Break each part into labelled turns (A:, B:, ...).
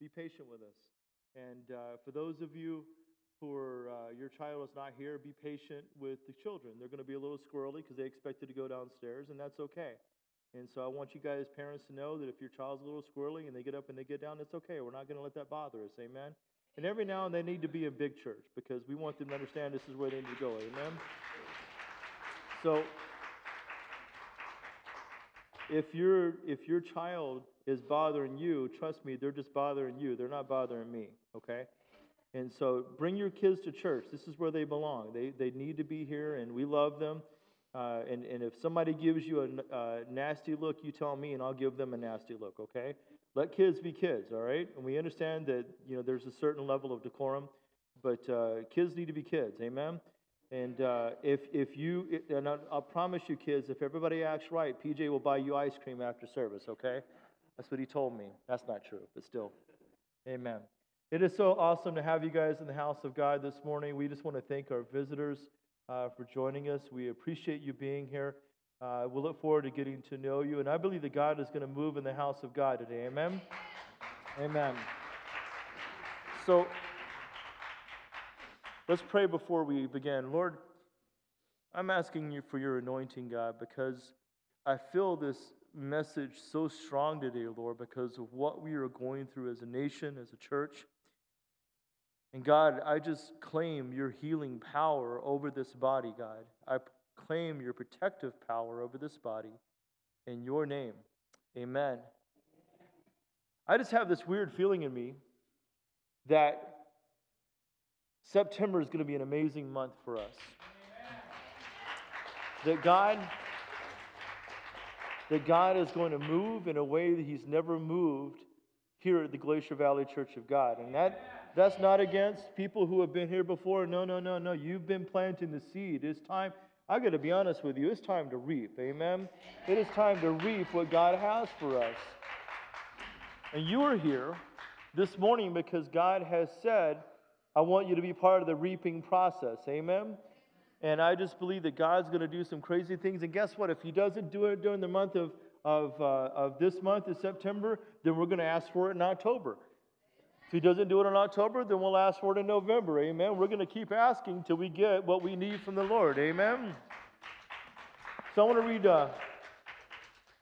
A: Be patient with us, and uh, for those of you who are uh, your child is not here, be patient with the children. They're going to be a little squirrely because they expected to go downstairs, and that's okay. And so I want you guys, parents, to know that if your child's a little squirrely and they get up and they get down, it's okay. We're not going to let that bother us. Amen. And every now and then they need to be in big church because we want them to understand this is where they need to go. Amen. So if your if your child is bothering you, trust me, they're just bothering you. They're not bothering me. Okay. And so bring your kids to church. This is where they belong. They they need to be here, and we love them. Uh, and, and if somebody gives you a, uh, nasty look, you tell me, and I'll give them a nasty look, okay? Let kids be kids, all right? And we understand that, you know, there's a certain level of decorum, but uh, kids need to be kids, amen? And uh, if, if you, and I'll, I'll promise you, kids, if everybody acts right, PJ will buy you ice cream after service, okay? That's what he told me. That's not true, but still. Amen. It is so awesome to have you guys in the house of God this morning. We just want to thank our visitors uh, for joining us. We appreciate you being here. Uh, we look forward to getting to know you. And I believe that God is going to move in the house of God today. Amen? Amen. So let's pray before we begin. Lord, I'm asking you for your anointing, God, because I feel this message so strong today, Lord, because of what we are going through as a nation, as a church. And God, I just claim your healing power over this body, God. I claim your protective power over this body in your name. Amen. I just have this weird feeling in me that September is going to be an amazing month for us. That God that God is going to move in a way that he's never moved here at the Glacier Valley Church of God. And that that's not against people who have been here before. No, no, no, no. You've been planting the seed. It's time. I've got to be honest with you. It's time to reap. Amen. It is time to reap what God has for us. And you are here this morning because God has said, I want you to be part of the reaping process. Amen. And I just believe that God's going to do some crazy things. And guess what? If He doesn't do it during the month of, of, uh, of this month, of September, then we're going to ask for it in October. If He doesn't do it in October, then we'll ask for it in November. Amen. We're going to keep asking till we get what we need from the Lord. Amen. So I want to read. Uh,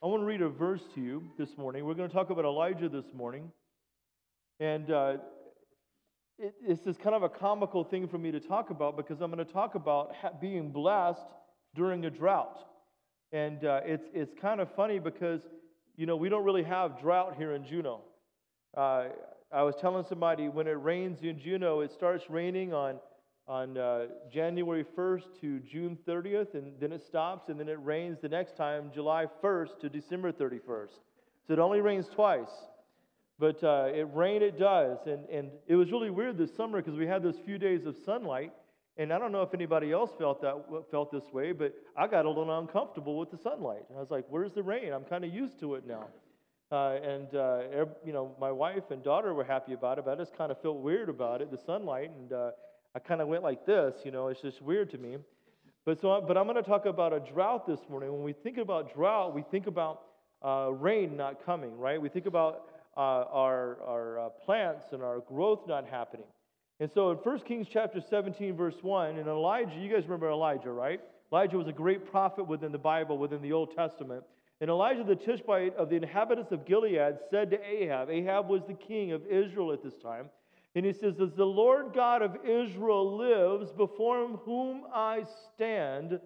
A: I want to read a verse to you this morning. We're going to talk about Elijah this morning, and uh, it, it's just kind of a comical thing for me to talk about because I'm going to talk about ha- being blessed during a drought. And uh, it's, it's kind of funny because, you know, we don't really have drought here in Juneau. Uh, I was telling somebody when it rains in Juneau, it starts raining on, on uh, January 1st to June 30th, and then it stops, and then it rains the next time, July 1st to December 31st. So it only rains twice. But uh, it rain, it does. And, and it was really weird this summer because we had those few days of sunlight. And I don't know if anybody else felt that felt this way, but I got a little uncomfortable with the sunlight. I was like, "Where's the rain? I'm kind of used to it now." Uh, and uh, you know, my wife and daughter were happy about it, but I just kind of felt weird about it, the sunlight, and uh, I kind of went like this. You know, it's just weird to me. But so, but I'm going to talk about a drought this morning. When we think about drought, we think about uh, rain not coming, right? We think about uh, our, our uh, plants and our growth not happening. And so in 1 Kings chapter 17, verse 1, and Elijah, you guys remember Elijah, right? Elijah was a great prophet within the Bible, within the Old Testament. And Elijah the Tishbite of the inhabitants of Gilead said to Ahab, Ahab was the king of Israel at this time, and he says, As the Lord God of Israel lives, before whom I stand,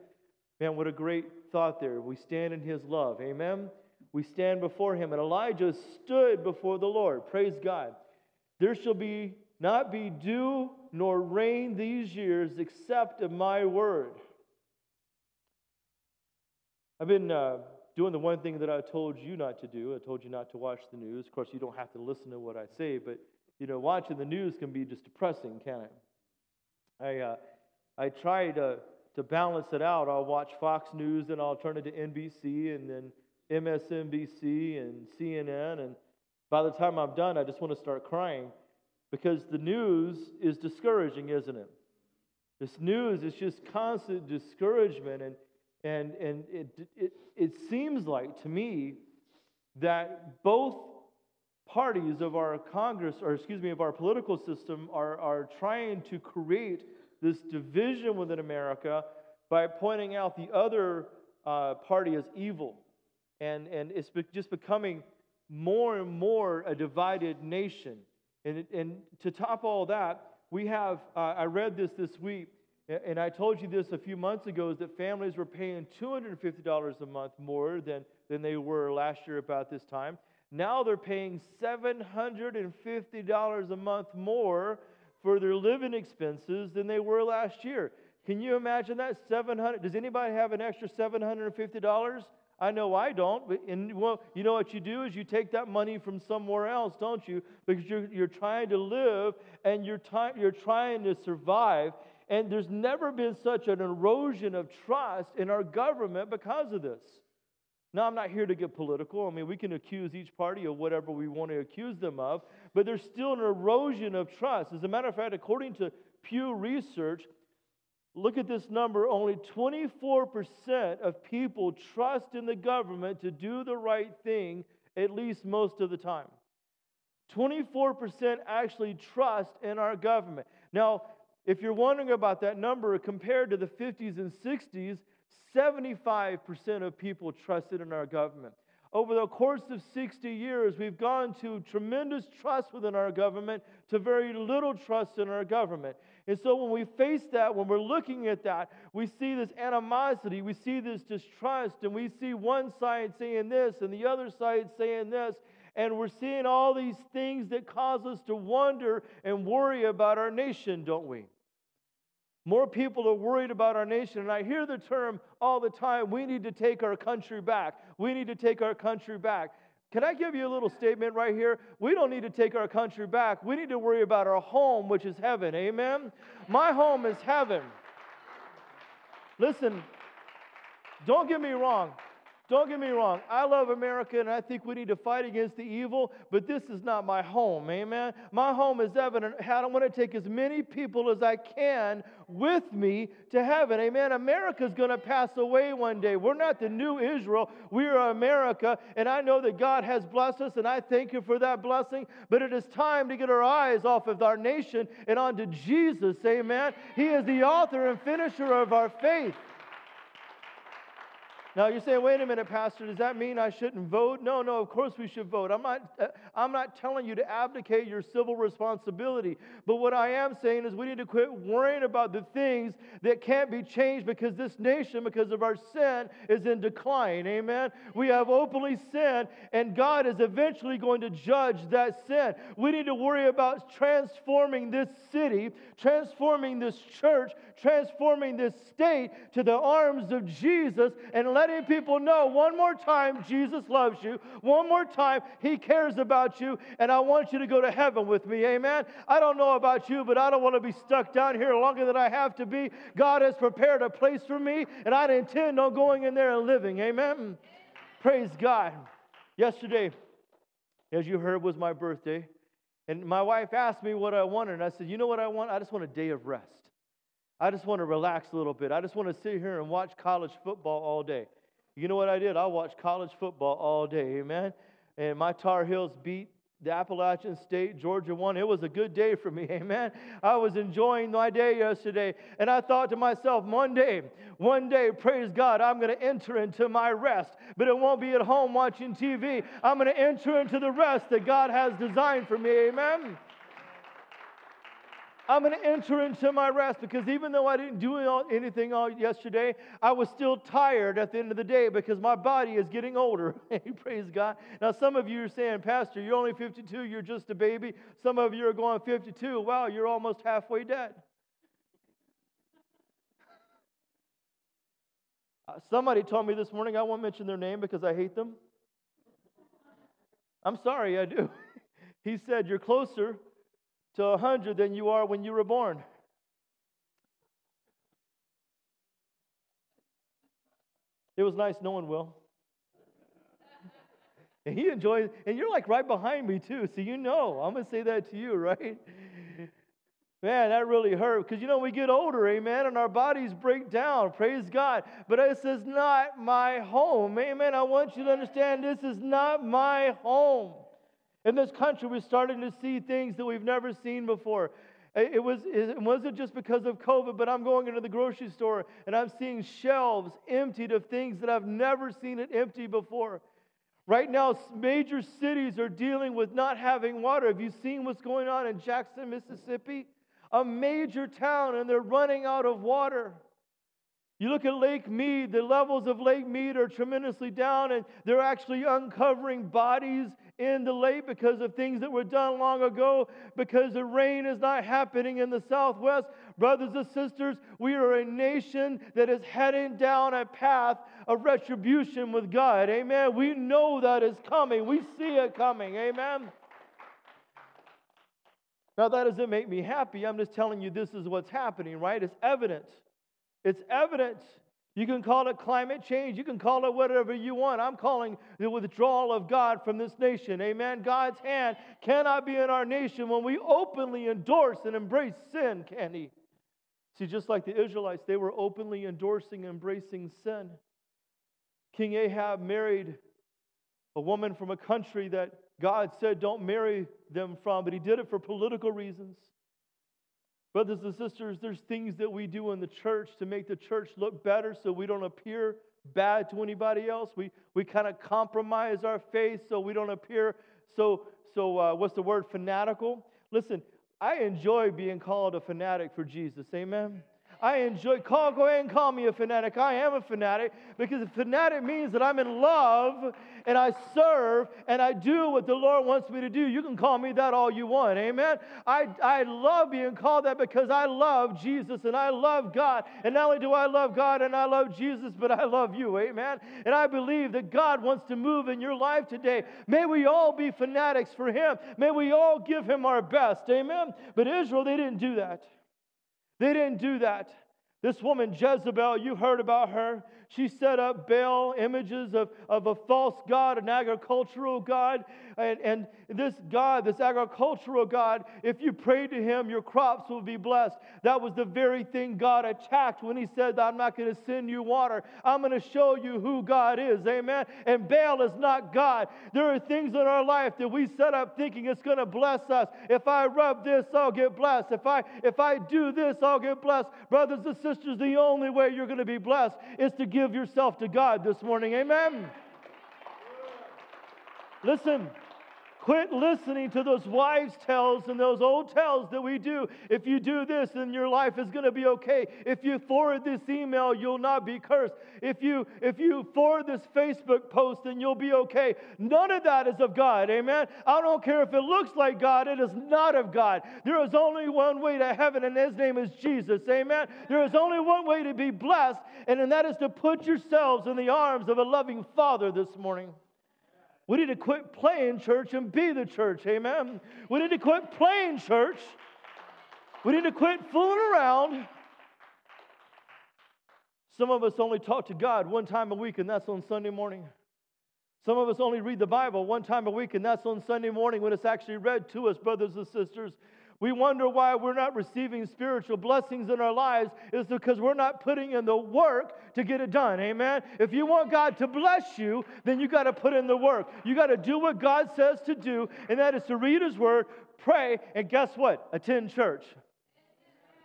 A: man, what a great thought there. We stand in his love. Amen. We stand before him. And Elijah stood before the Lord. Praise God. There shall be not be dew nor rain these years except of my word. I've been uh, doing the one thing that I told you not to do. I told you not to watch the news. Of course, you don't have to listen to what I say, but you know, watching the news can be just depressing, can it? I uh, I try to to balance it out. I'll watch Fox News and I'll turn it to NBC and then MSNBC and CNN, and by the time I'm done, I just want to start crying because the news is discouraging, isn't it? This news is just constant discouragement and and, and it, it, it seems like to me that both parties of our Congress, or excuse me, of our political system, are, are trying to create this division within America by pointing out the other uh, party as evil. And, and it's be- just becoming more and more a divided nation. And, and to top all that, we have, uh, I read this this week, and I told you this a few months ago, is that families were paying $250 a month more than, than they were last year about this time. Now they're paying $750 a month more for their living expenses than they were last year. Can you imagine that? 700 Does anybody have an extra $750? I know I don't. But and well, you know what you do is you take that money from somewhere else, don't you? Because you're, you're trying to live and you're, ty- you're trying to survive. And there's never been such an erosion of trust in our government because of this. Now, I'm not here to get political. I mean, we can accuse each party of whatever we want to accuse them of, but there's still an erosion of trust. As a matter of fact, according to Pew Research, look at this number only 24% of people trust in the government to do the right thing, at least most of the time. 24% actually trust in our government. Now, if you're wondering about that number compared to the 50s and 60s, 75% of people trusted in our government. Over the course of 60 years, we've gone to tremendous trust within our government to very little trust in our government. And so when we face that, when we're looking at that, we see this animosity, we see this distrust, and we see one side saying this and the other side saying this. And we're seeing all these things that cause us to wonder and worry about our nation, don't we? More people are worried about our nation. And I hear the term all the time we need to take our country back. We need to take our country back. Can I give you a little statement right here? We don't need to take our country back. We need to worry about our home, which is heaven. Amen? My home is heaven. Listen, don't get me wrong. Don't get me wrong. I love America and I think we need to fight against the evil, but this is not my home. Amen. My home is heaven and I want to take as many people as I can with me to heaven. Amen. America is going to pass away one day. We're not the new Israel. We are America and I know that God has blessed us and I thank you for that blessing, but it is time to get our eyes off of our nation and onto Jesus. Amen. He is the author and finisher of our faith. Now you're saying, wait a minute, Pastor, does that mean I shouldn't vote? No, no, of course we should vote. I'm not, uh, I'm not telling you to abdicate your civil responsibility. But what I am saying is we need to quit worrying about the things that can't be changed because this nation, because of our sin, is in decline. Amen? We have openly sinned, and God is eventually going to judge that sin. We need to worry about transforming this city, transforming this church, transforming this state to the arms of Jesus, and let letting people know one more time Jesus loves you. One more time He cares about you, and I want you to go to heaven with me. Amen. I don't know about you, but I don't want to be stuck down here longer than I have to be. God has prepared a place for me, and I intend on going in there and living. Amen. Praise God. Yesterday, as you heard, was my birthday. And my wife asked me what I wanted, and I said, You know what I want? I just want a day of rest. I just want to relax a little bit. I just want to sit here and watch college football all day. You know what I did? I watched college football all day, amen. And my Tar Heels beat the Appalachian State, Georgia won. It was a good day for me, amen. I was enjoying my day yesterday, and I thought to myself, one day, one day, praise God, I'm going to enter into my rest, but it won't be at home watching TV. I'm going to enter into the rest that God has designed for me, amen. I'm going to enter into my rest because even though I didn't do anything all yesterday, I was still tired at the end of the day because my body is getting older. Praise God. Now, some of you are saying, Pastor, you're only 52, you're just a baby. Some of you are going 52. Wow, you're almost halfway dead. Uh, somebody told me this morning, I won't mention their name because I hate them. I'm sorry, I do. he said, You're closer to 100 than you are when you were born. It was nice knowing Will. And he enjoys, and you're like right behind me too, so you know. I'm going to say that to you, right? Man, that really hurt because you know, we get older, amen, and our bodies break down. Praise God. But this is not my home, amen. I want you to understand this is not my home. In this country, we're starting to see things that we've never seen before. It, was, it wasn't just because of COVID, but I'm going into the grocery store and I'm seeing shelves emptied of things that I've never seen it empty before. Right now, major cities are dealing with not having water. Have you seen what's going on in Jackson, Mississippi? A major town, and they're running out of water. You look at Lake Mead, the levels of Lake Mead are tremendously down, and they're actually uncovering bodies in the lake because of things that were done long ago, because the rain is not happening in the southwest. Brothers and sisters, we are a nation that is heading down a path of retribution with God. Amen. We know that is coming, we see it coming. Amen. Now, that doesn't make me happy. I'm just telling you this is what's happening, right? It's evident. It's evidence. You can call it climate change. You can call it whatever you want. I'm calling the withdrawal of God from this nation. Amen. God's hand cannot be in our nation when we openly endorse and embrace sin, can He? See, just like the Israelites, they were openly endorsing, embracing sin. King Ahab married a woman from a country that God said don't marry them from, but he did it for political reasons. Brothers and sisters, there's things that we do in the church to make the church look better so we don't appear bad to anybody else. We, we kind of compromise our faith so we don't appear so, so uh, what's the word, fanatical. Listen, I enjoy being called a fanatic for Jesus. Amen. I enjoy, call, go ahead and call me a fanatic. I am a fanatic because a fanatic means that I'm in love and I serve and I do what the Lord wants me to do. You can call me that all you want. Amen. I, I love being called that because I love Jesus and I love God. And not only do I love God and I love Jesus, but I love you. Amen. And I believe that God wants to move in your life today. May we all be fanatics for Him. May we all give Him our best. Amen. But Israel, they didn't do that. They didn't do that. This woman, Jezebel, you heard about her. She set up Baal images of, of a false god, an agricultural god. And, and this God, this agricultural God, if you pray to him, your crops will be blessed. That was the very thing God attacked when he said, I'm not going to send you water. I'm going to show you who God is. Amen. And Baal is not God. There are things in our life that we set up thinking it's going to bless us. If I rub this, I'll get blessed. If I if I do this, I'll get blessed. Brothers and sisters, the only way you're going to be blessed is to give yourself to God this morning. Amen. Listen, Quit listening to those wives' tales and those old tales that we do. If you do this, then your life is going to be okay. If you forward this email, you'll not be cursed. If you if you forward this Facebook post, then you'll be okay. None of that is of God. Amen. I don't care if it looks like God, it is not of God. There is only one way to heaven, and his name is Jesus. Amen. There is only one way to be blessed, and that is to put yourselves in the arms of a loving Father this morning. We need to quit playing church and be the church. Amen. We need to quit playing church. We need to quit fooling around. Some of us only talk to God one time a week, and that's on Sunday morning. Some of us only read the Bible one time a week, and that's on Sunday morning when it's actually read to us, brothers and sisters. We wonder why we're not receiving spiritual blessings in our lives is because we're not putting in the work to get it done. Amen. If you want God to bless you, then you got to put in the work. You got to do what God says to do, and that is to read his word, pray, and guess what? Attend church.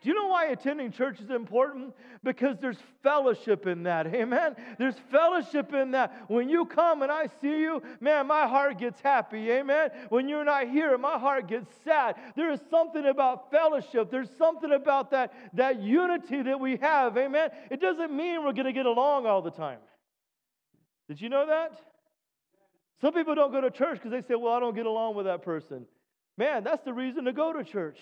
A: Do you know why attending church is important? Because there's fellowship in that. Amen. There's fellowship in that. When you come and I see you, man, my heart gets happy. Amen. When you're not here, my heart gets sad. There is something about fellowship. There's something about that, that unity that we have. Amen. It doesn't mean we're going to get along all the time. Did you know that? Some people don't go to church because they say, well, I don't get along with that person. Man, that's the reason to go to church.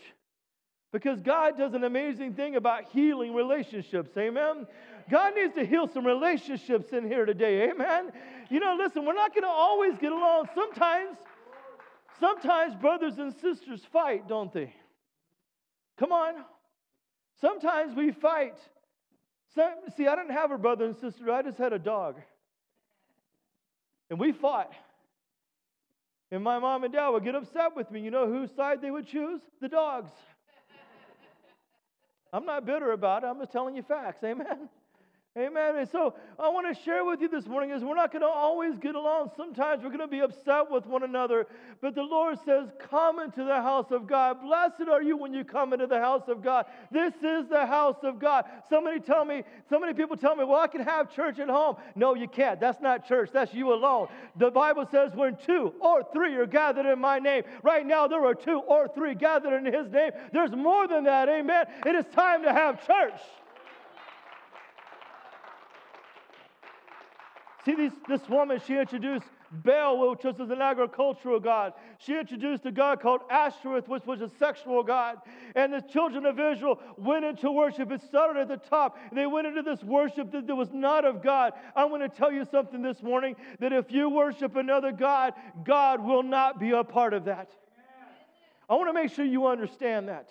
A: Because God does an amazing thing about healing relationships. Amen. God needs to heal some relationships in here today. Amen. You know, listen, we're not going to always get along. Sometimes, sometimes brothers and sisters fight, don't they? Come on. Sometimes we fight. Some, see, I didn't have a brother and sister, I just had a dog. And we fought. And my mom and dad would get upset with me. You know whose side they would choose? The dogs. I'm not bitter about it. I'm just telling you facts. Amen. Amen. And so I want to share with you this morning is we're not going to always get along. Sometimes we're going to be upset with one another. But the Lord says, Come into the house of God. Blessed are you when you come into the house of God. This is the house of God. Somebody tell me, so many people tell me, Well, I can have church at home. No, you can't. That's not church. That's you alone. The Bible says, When two or three are gathered in my name. Right now, there are two or three gathered in his name. There's more than that. Amen. It is time to have church. See, these, this woman, she introduced Baal, which was an agricultural god. She introduced a god called Ashtoreth, which was a sexual god. And the children of Israel went into worship. It started at the top. They went into this worship that was not of God. I want to tell you something this morning that if you worship another God, God will not be a part of that. I want to make sure you understand that.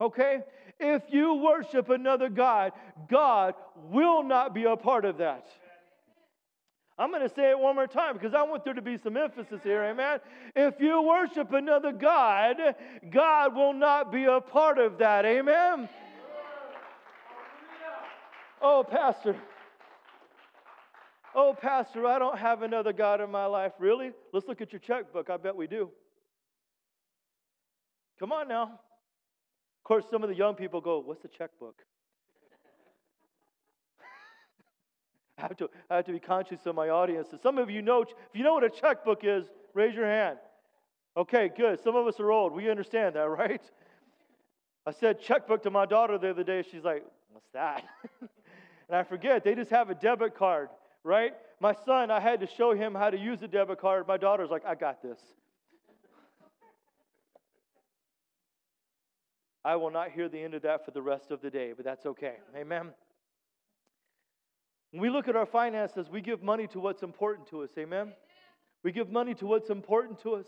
A: Okay? If you worship another God, God will not be a part of that. I'm going to say it one more time because I want there to be some emphasis here, amen? If you worship another God, God will not be a part of that, amen? Oh, Pastor. Oh, Pastor, I don't have another God in my life. Really? Let's look at your checkbook. I bet we do. Come on now. Of course, some of the young people go, What's the checkbook? I have to, I have to be conscious of my audience. So some of you know, if you know what a checkbook is, raise your hand. Okay, good. Some of us are old. We understand that, right? I said checkbook to my daughter the other day. She's like, what's that? and I forget, they just have a debit card, right? My son, I had to show him how to use a debit card. My daughter's like, I got this. I will not hear the end of that for the rest of the day, but that's okay. Amen. When we look at our finances, we give money to what's important to us. Amen? We give money to what's important to us.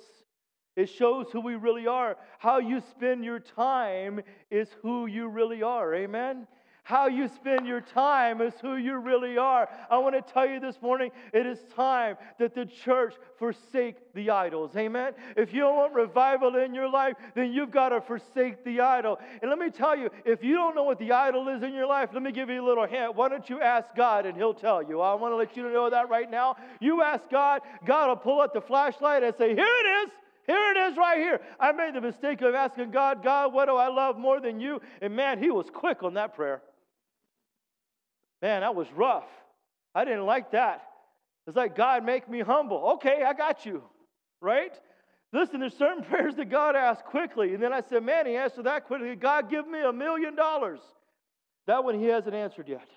A: It shows who we really are. How you spend your time is who you really are. Amen? How you spend your time is who you really are. I want to tell you this morning it is time that the church forsake the idols. Amen. If you don't want revival in your life, then you've got to forsake the idol. And let me tell you, if you don't know what the idol is in your life, let me give you a little hint. Why don't you ask God and He'll tell you? I want to let you know that right now. You ask God, God will pull out the flashlight and say, Here it is. Here it is right here. I made the mistake of asking God, God, what do I love more than you? And man, He was quick on that prayer. Man, that was rough. I didn't like that. It's like, God, make me humble. Okay, I got you, right? Listen, there's certain prayers that God asks quickly. And then I said, man, he answered that quickly. God, give me a million dollars. That one he hasn't answered yet.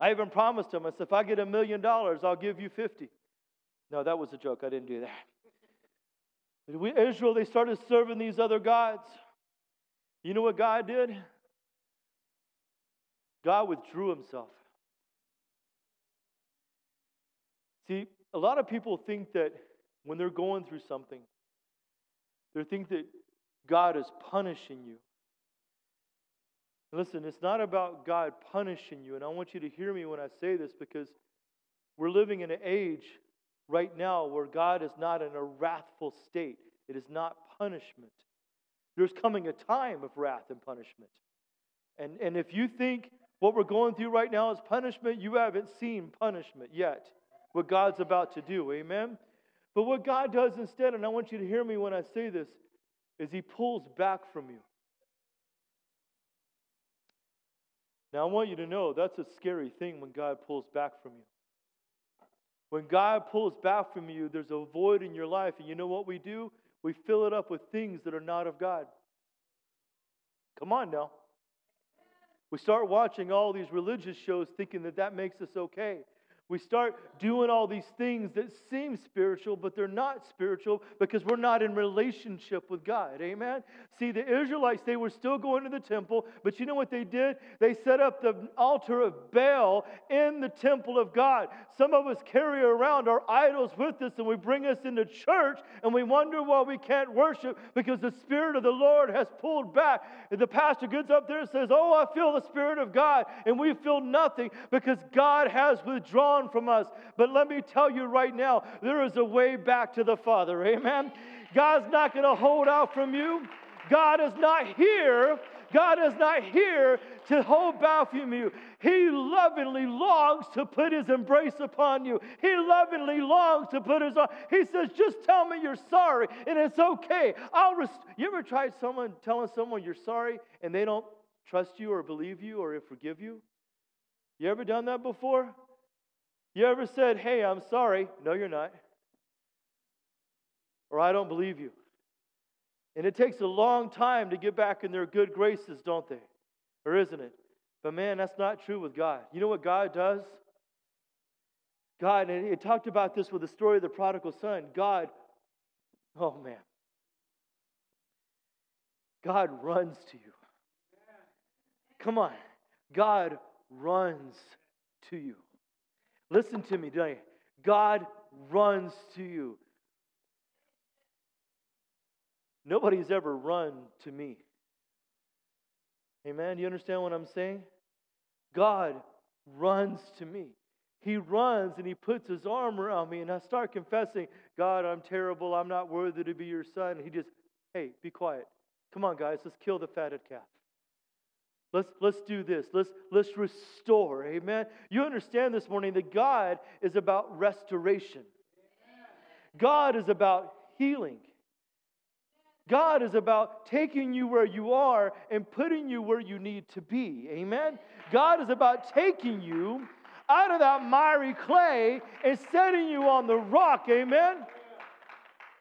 A: I even promised him, I said, if I get a million dollars, I'll give you 50. No, that was a joke. I didn't do that. Israel, they started serving these other gods. You know what God did? God withdrew himself. See, a lot of people think that when they're going through something, they think that God is punishing you. Listen, it's not about God punishing you, and I want you to hear me when I say this because we're living in an age right now where God is not in a wrathful state. It is not punishment. There's coming a time of wrath and punishment. And, and if you think what we're going through right now is punishment. You haven't seen punishment yet, what God's about to do. Amen? But what God does instead, and I want you to hear me when I say this, is He pulls back from you. Now, I want you to know that's a scary thing when God pulls back from you. When God pulls back from you, there's a void in your life. And you know what we do? We fill it up with things that are not of God. Come on now. We start watching all these religious shows thinking that that makes us okay. We start doing all these things that seem spiritual, but they're not spiritual because we're not in relationship with God. Amen? See, the Israelites, they were still going to the temple, but you know what they did? They set up the altar of Baal in the temple of God. Some of us carry around our idols with us and we bring us into church and we wonder why we can't worship because the Spirit of the Lord has pulled back. And the pastor gets up there and says, Oh, I feel the Spirit of God. And we feel nothing because God has withdrawn from us. But let me tell you right now, there is a way back to the Father. Amen. God's not going to hold out from you. God is not here. God is not here to hold back from you. He lovingly longs to put his embrace upon you. He lovingly longs to put his. He says, just tell me you're sorry and it's okay. I'll rest-. You ever tried someone telling someone you're sorry and they don't trust you or believe you or forgive you? You ever done that before? You ever said, Hey, I'm sorry? No, you're not. Or I don't believe you. And it takes a long time to get back in their good graces, don't they? Or isn't it? But man, that's not true with God. You know what God does? God, and it talked about this with the story of the prodigal son. God, oh man, God runs to you. Come on. God runs to you. Listen to me today. God runs to you. Nobody's ever run to me. Amen. Do you understand what I'm saying? God runs to me. He runs and he puts his arm around me, and I start confessing, God, I'm terrible. I'm not worthy to be your son. He just, hey, be quiet. Come on, guys, let's kill the fatted calf. Let's, let's do this. Let's, let's restore. Amen. You understand this morning that God is about restoration, God is about healing. God is about taking you where you are and putting you where you need to be. Amen. God is about taking you out of that miry clay and setting you on the rock. Amen.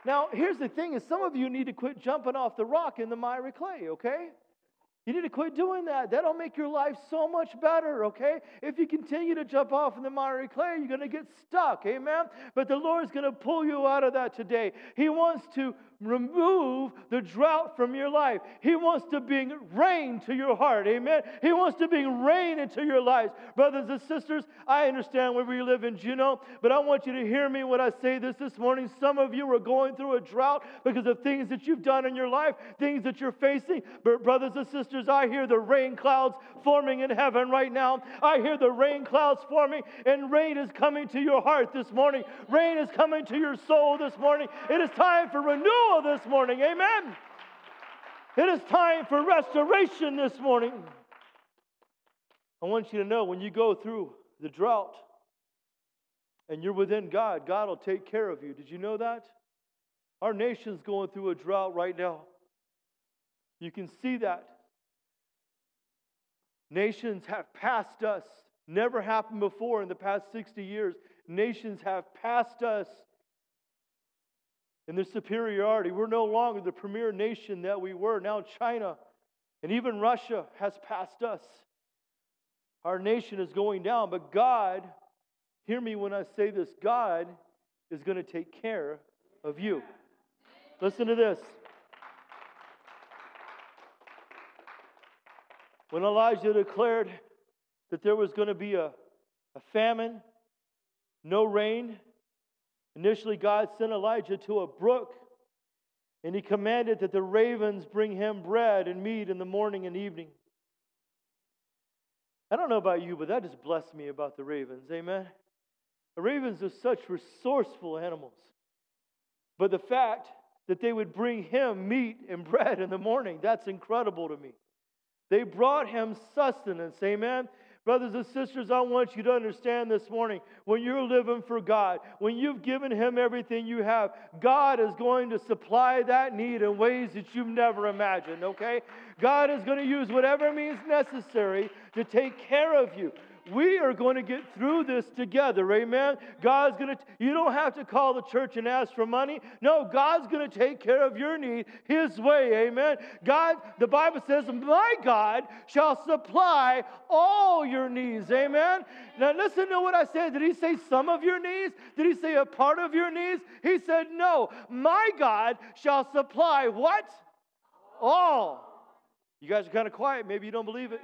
A: Now, here's the thing is some of you need to quit jumping off the rock in the miry clay, okay? You need to quit doing that. That'll make your life so much better, okay? If you continue to jump off in the miry clay, you're going to get stuck, amen? But the Lord's going to pull you out of that today. He wants to remove the drought from your life. He wants to bring rain to your heart. Amen. He wants to bring rain into your lives. Brothers and sisters, I understand where we live in Juneau, but I want you to hear me when I say this this morning. Some of you are going through a drought because of things that you've done in your life, things that you're facing. But, brothers and sisters, I hear the rain clouds forming in heaven right now. I hear the rain clouds forming, and rain is coming to your heart this morning. Rain is coming to your soul this morning. It is time for renewal this morning. Amen. It is time for restoration this morning. I want you to know when you go through the drought and you're within God, God will take care of you. Did you know that? Our nation's going through a drought right now. You can see that. Nations have passed us. Never happened before in the past 60 years. Nations have passed us in their superiority. We're no longer the premier nation that we were. Now, China and even Russia has passed us. Our nation is going down, but God, hear me when I say this God is going to take care of you. Listen to this. When Elijah declared that there was going to be a, a famine, no rain, Initially, God sent Elijah to a brook, and he commanded that the ravens bring him bread and meat in the morning and evening. I don't know about you, but that just blessed me about the ravens. Amen. The ravens are such resourceful animals. But the fact that they would bring him meat and bread in the morning, that's incredible to me. They brought him sustenance. Amen. Brothers and sisters, I want you to understand this morning when you're living for God, when you've given Him everything you have, God is going to supply that need in ways that you've never imagined, okay? God is going to use whatever means necessary to take care of you. We are going to get through this together. Amen. God's going to, you don't have to call the church and ask for money. No, God's going to take care of your need His way. Amen. God, the Bible says, My God shall supply all your needs. Amen. Now, listen to what I said. Did He say some of your needs? Did He say a part of your needs? He said, No, my God shall supply what? All. You guys are kind of quiet. Maybe you don't believe it.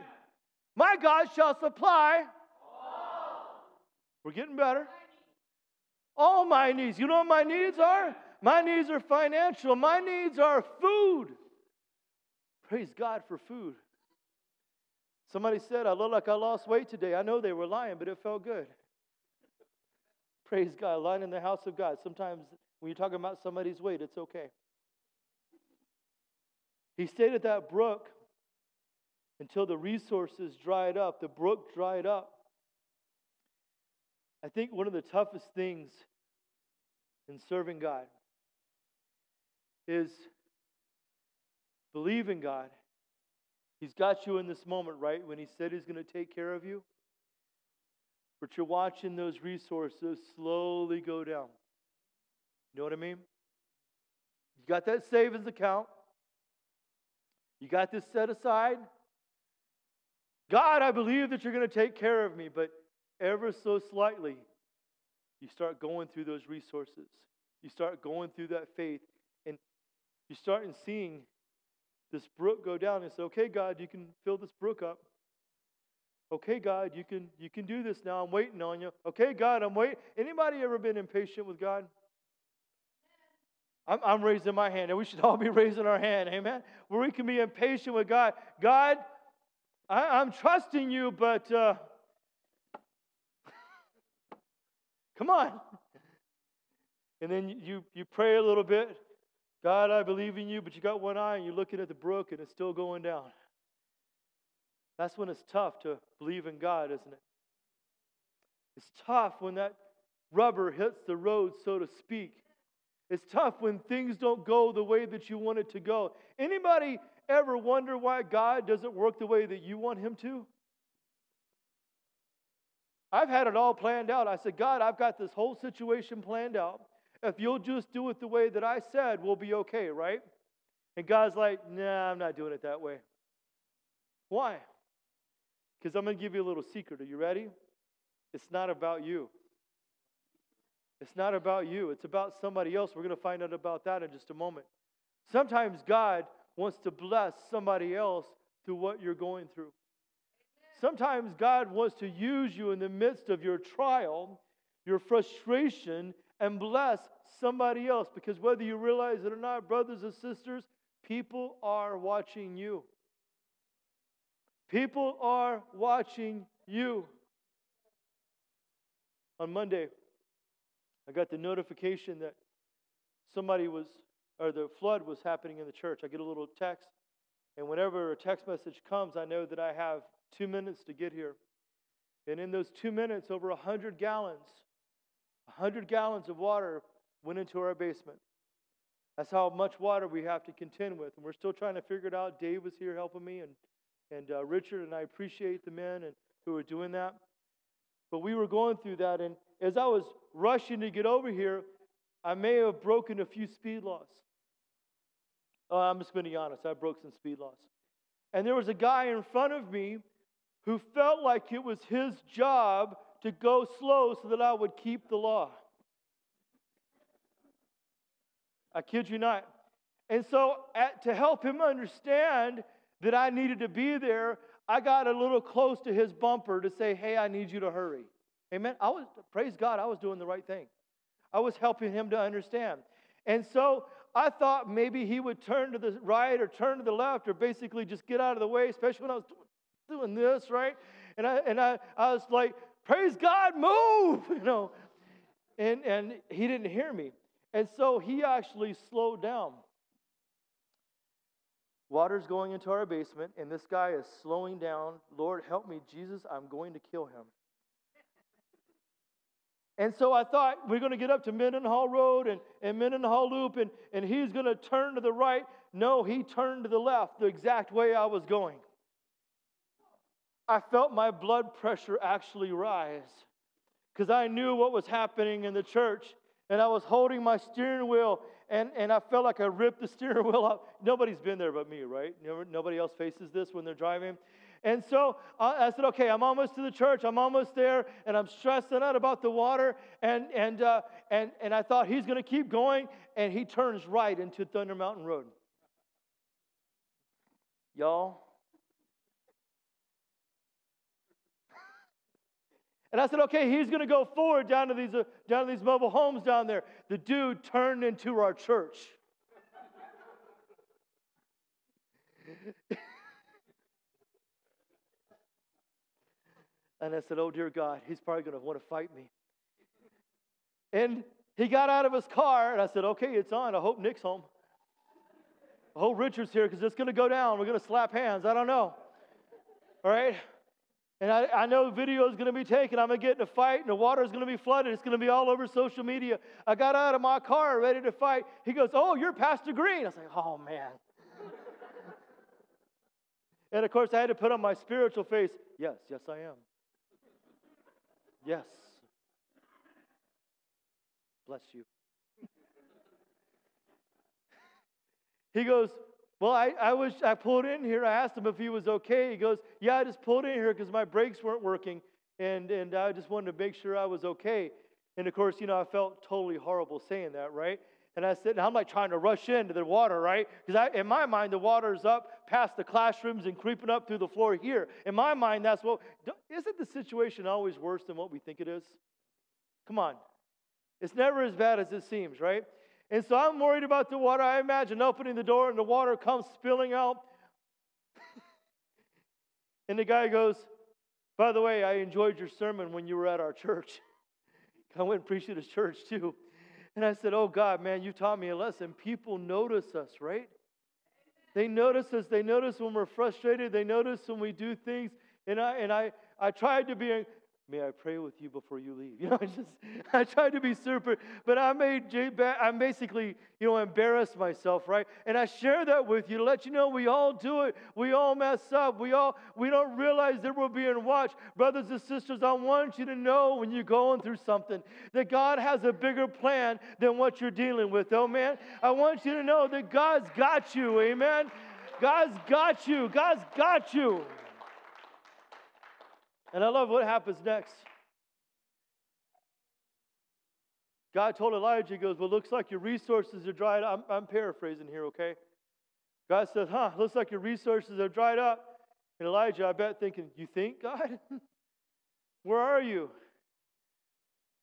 A: My God shall supply. We're getting better. All my needs. You know what my needs are? My needs are financial. My needs are food. Praise God for food. Somebody said, I look like I lost weight today. I know they were lying, but it felt good. Praise God. Lying in the house of God. Sometimes when you're talking about somebody's weight, it's okay. He stayed at that brook until the resources dried up, the brook dried up. I think one of the toughest things in serving God is believing God. He's got you in this moment, right? When He said He's going to take care of you. But you're watching those resources slowly go down. You know what I mean? You got that savings account. You got this set aside. God, I believe that you're going to take care of me, but ever so slightly, you start going through those resources. You start going through that faith, and you start seeing this brook go down and say, okay, God, you can fill this brook up. Okay, God, you can you can do this now. I'm waiting on you. Okay, God, I'm waiting. Anybody ever been impatient with God? I'm, I'm raising my hand, and we should all be raising our hand. Amen. Where we can be impatient with God. God, I I, am trusting you, but uh, come on. And then you, you pray a little bit. God, I believe in you, but you got one eye and you're looking at the brook and it's still going down. That's when it's tough to believe in God, isn't it? It's tough when that rubber hits the road, so to speak. It's tough when things don't go the way that you want it to go. Anybody ever wonder why God doesn't work the way that you want Him to? I've had it all planned out. I said, God, I've got this whole situation planned out. If you'll just do it the way that I said, we'll be okay, right? And God's like, nah, I'm not doing it that way. Why? Because I'm going to give you a little secret. Are you ready? It's not about you. It's not about you. It's about somebody else. We're going to find out about that in just a moment. Sometimes God wants to bless somebody else through what you're going through. Sometimes God wants to use you in the midst of your trial, your frustration, and bless somebody else because whether you realize it or not, brothers and sisters, people are watching you. People are watching you. On Monday, I got the notification that somebody was or the flood was happening in the church, I get a little text. And whenever a text message comes, I know that I have two minutes to get here. And in those two minutes, over 100 gallons, 100 gallons of water went into our basement. That's how much water we have to contend with. And we're still trying to figure it out. Dave was here helping me, and, and uh, Richard, and I appreciate the men and, who are doing that. But we were going through that. And as I was rushing to get over here, I may have broken a few speed laws. Oh, I'm just going to be honest. I broke some speed laws. And there was a guy in front of me who felt like it was his job to go slow so that I would keep the law. I kid you not. And so, at, to help him understand that I needed to be there, I got a little close to his bumper to say, Hey, I need you to hurry. Amen. I was, praise God, I was doing the right thing. I was helping him to understand. And so I thought maybe he would turn to the right or turn to the left or basically just get out of the way, especially when I was this, right? And I, and I, I was like, praise God, move, you know. And, and he didn't hear me. And so he actually slowed down. Water's going into our basement, and this guy is slowing down. Lord, help me, Jesus, I'm going to kill him. And so I thought we're going to get up to Mendenhall Road and, and Mendenhall Loop, and, and he's going to turn to the right. No, he turned to the left, the exact way I was going. I felt my blood pressure actually rise because I knew what was happening in the church. And I was holding my steering wheel, and, and I felt like I ripped the steering wheel out. Nobody's been there but me, right? Nobody else faces this when they're driving. And so I said, okay, I'm almost to the church. I'm almost there. And I'm stressing out about the water. And, and, uh, and, and I thought he's going to keep going. And he turns right into Thunder Mountain Road. Y'all. And I said, okay, he's going to go forward down to, these, uh, down to these mobile homes down there. The dude turned into our church. And I said, Oh, dear God, he's probably going to want to fight me. And he got out of his car, and I said, Okay, it's on. I hope Nick's home. I hope Richard's here because it's going to go down. We're going to slap hands. I don't know. All right? And I, I know video is going to be taken. I'm going to get in a fight, and the water is going to be flooded. It's going to be all over social media. I got out of my car ready to fight. He goes, Oh, you're Pastor Green. I was like, Oh, man. and of course, I had to put on my spiritual face. Yes, yes, I am. Yes. Bless you. he goes, Well, I, I wish I pulled in here. I asked him if he was okay. He goes, Yeah, I just pulled in here because my brakes weren't working. And, and I just wanted to make sure I was okay. And of course, you know, I felt totally horrible saying that, right? And I said, and I'm like trying to rush into the water, right? Because in my mind, the water is up past the classrooms and creeping up through the floor here. In my mind, that's what, isn't the situation always worse than what we think it is? Come on. It's never as bad as it seems, right? And so I'm worried about the water. I imagine opening the door and the water comes spilling out. and the guy goes, By the way, I enjoyed your sermon when you were at our church. I went and preached at his church too. And I said, Oh God, man, you taught me a lesson. People notice us, right? They notice us. They notice when we're frustrated. They notice when we do things. And I and I I tried to be May I pray with you before you leave? You know, I just I tried to be super, but I made I basically you know embarrassed myself, right? And I share that with you to let you know we all do it. We all mess up. We all we don't realize that we're being watched, brothers and sisters. I want you to know when you're going through something that God has a bigger plan than what you're dealing with. Oh man, I want you to know that God's got you. Amen. God's got you. God's got you. And I love what happens next. God told Elijah, He goes, Well, looks like your resources are dried up. I'm, I'm paraphrasing here, okay? God says, Huh, looks like your resources are dried up. And Elijah, I bet, thinking, You think, God? Where are you?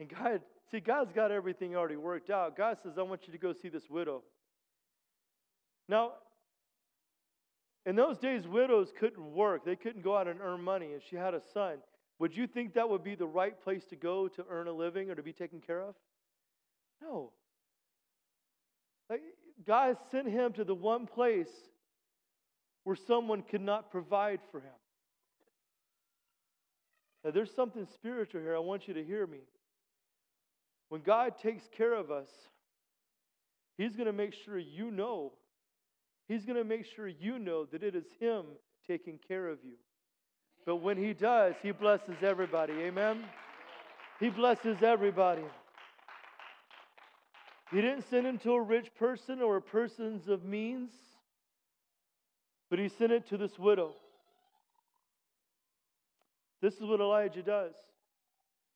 A: And God, see, God's got everything already worked out. God says, I want you to go see this widow. Now, in those days, widows couldn't work, they couldn't go out and earn money, and she had a son. Would you think that would be the right place to go to earn a living or to be taken care of? No. Like, God sent him to the one place where someone could not provide for him. Now, there's something spiritual here. I want you to hear me. When God takes care of us, He's going to make sure you know He's going to make sure you know that it is Him taking care of you. But when He does, He blesses everybody. Amen? He blesses everybody. He didn't send him to a rich person or a persons of means, but he sent it to this widow. This is what Elijah does.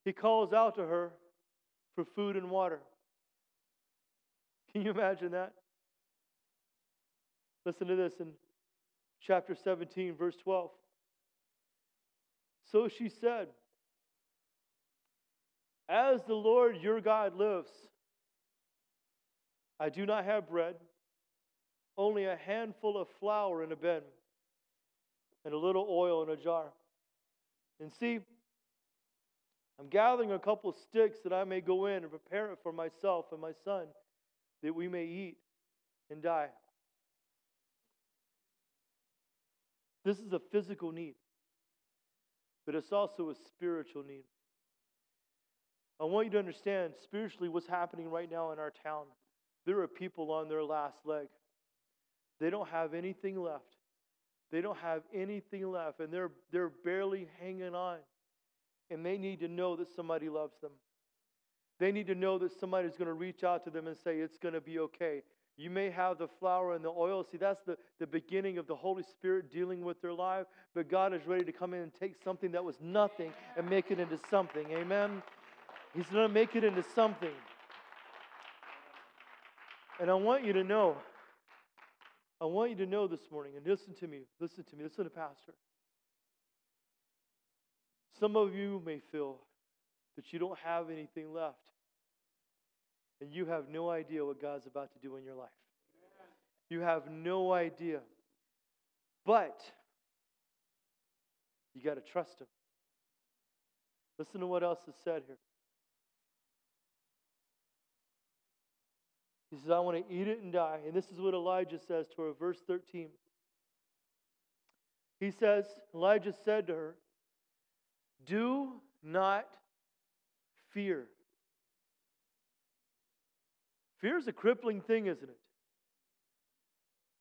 A: He calls out to her for food and water. Can you imagine that? Listen to this in chapter 17, verse 12. So she said, As the Lord your God lives, I do not have bread, only a handful of flour in a bin, and a little oil in a jar. And see, I'm gathering a couple of sticks that I may go in and prepare it for myself and my son, that we may eat and die. This is a physical need, but it's also a spiritual need. I want you to understand spiritually what's happening right now in our town. There are people on their last leg. They don't have anything left. They don't have anything left, and they're, they're barely hanging on. And they need to know that somebody loves them. They need to know that somebody's going to reach out to them and say, It's going to be okay. You may have the flour and the oil. See, that's the, the beginning of the Holy Spirit dealing with their life. But God is ready to come in and take something that was nothing and make it into something. Amen. He's going to make it into something. And I want you to know, I want you to know this morning, and listen to me, listen to me, listen to Pastor. Some of you may feel that you don't have anything left, and you have no idea what God's about to do in your life. You have no idea. But you got to trust Him. Listen to what else is said here. He says, I want to eat it and die. And this is what Elijah says to her, verse 13. He says, Elijah said to her, Do not fear. Fear is a crippling thing, isn't it?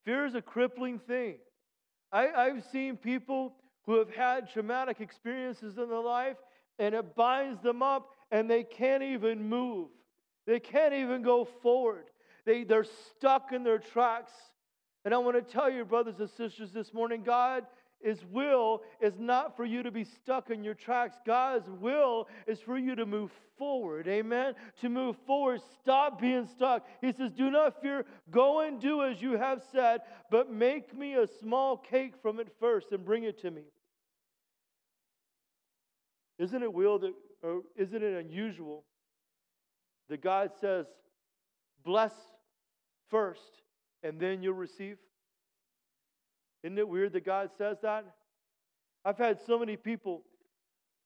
A: Fear is a crippling thing. I, I've seen people who have had traumatic experiences in their life, and it binds them up, and they can't even move. They can't even go forward. They, they're stuck in their tracks. And I want to tell you, brothers and sisters, this morning, God his will is not for you to be stuck in your tracks. God's will is for you to move forward. Amen. To move forward. Stop being stuck. He says, Do not fear. Go and do as you have said, but make me a small cake from it first and bring it to me. Isn't it will that, or isn't it unusual that God says, Bless first, and then you'll receive? Isn't it weird that God says that? I've had so many people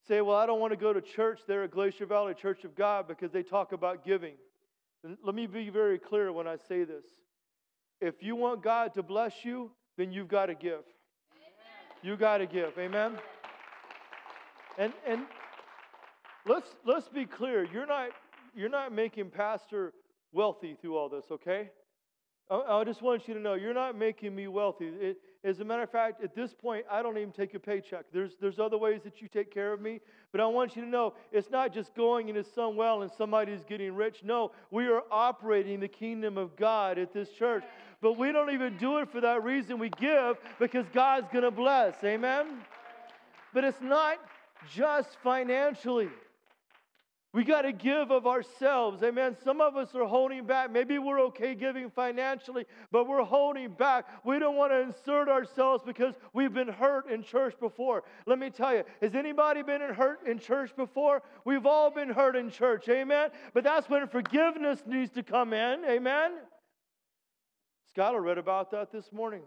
A: say, Well, I don't want to go to church there at Glacier Valley Church of God because they talk about giving. And let me be very clear when I say this. If you want God to bless you, then you've got to give. Amen. You got to give. Amen. And and let's let's be clear. You're not you're not making pastor wealthy through all this, okay? I, I just want you to know you're not making me wealthy. It, as a matter of fact, at this point, I don't even take a paycheck. There's, there's other ways that you take care of me. But I want you to know it's not just going into some well and somebody's getting rich. No, we are operating the kingdom of God at this church. But we don't even do it for that reason. We give because God's going to bless. Amen? But it's not just financially. We got to give of ourselves. Amen. Some of us are holding back. Maybe we're okay giving financially, but we're holding back. We don't want to insert ourselves because we've been hurt in church before. Let me tell you, has anybody been hurt in church before? We've all been hurt in church. Amen. But that's when forgiveness needs to come in. Amen. Skylar read about that this morning.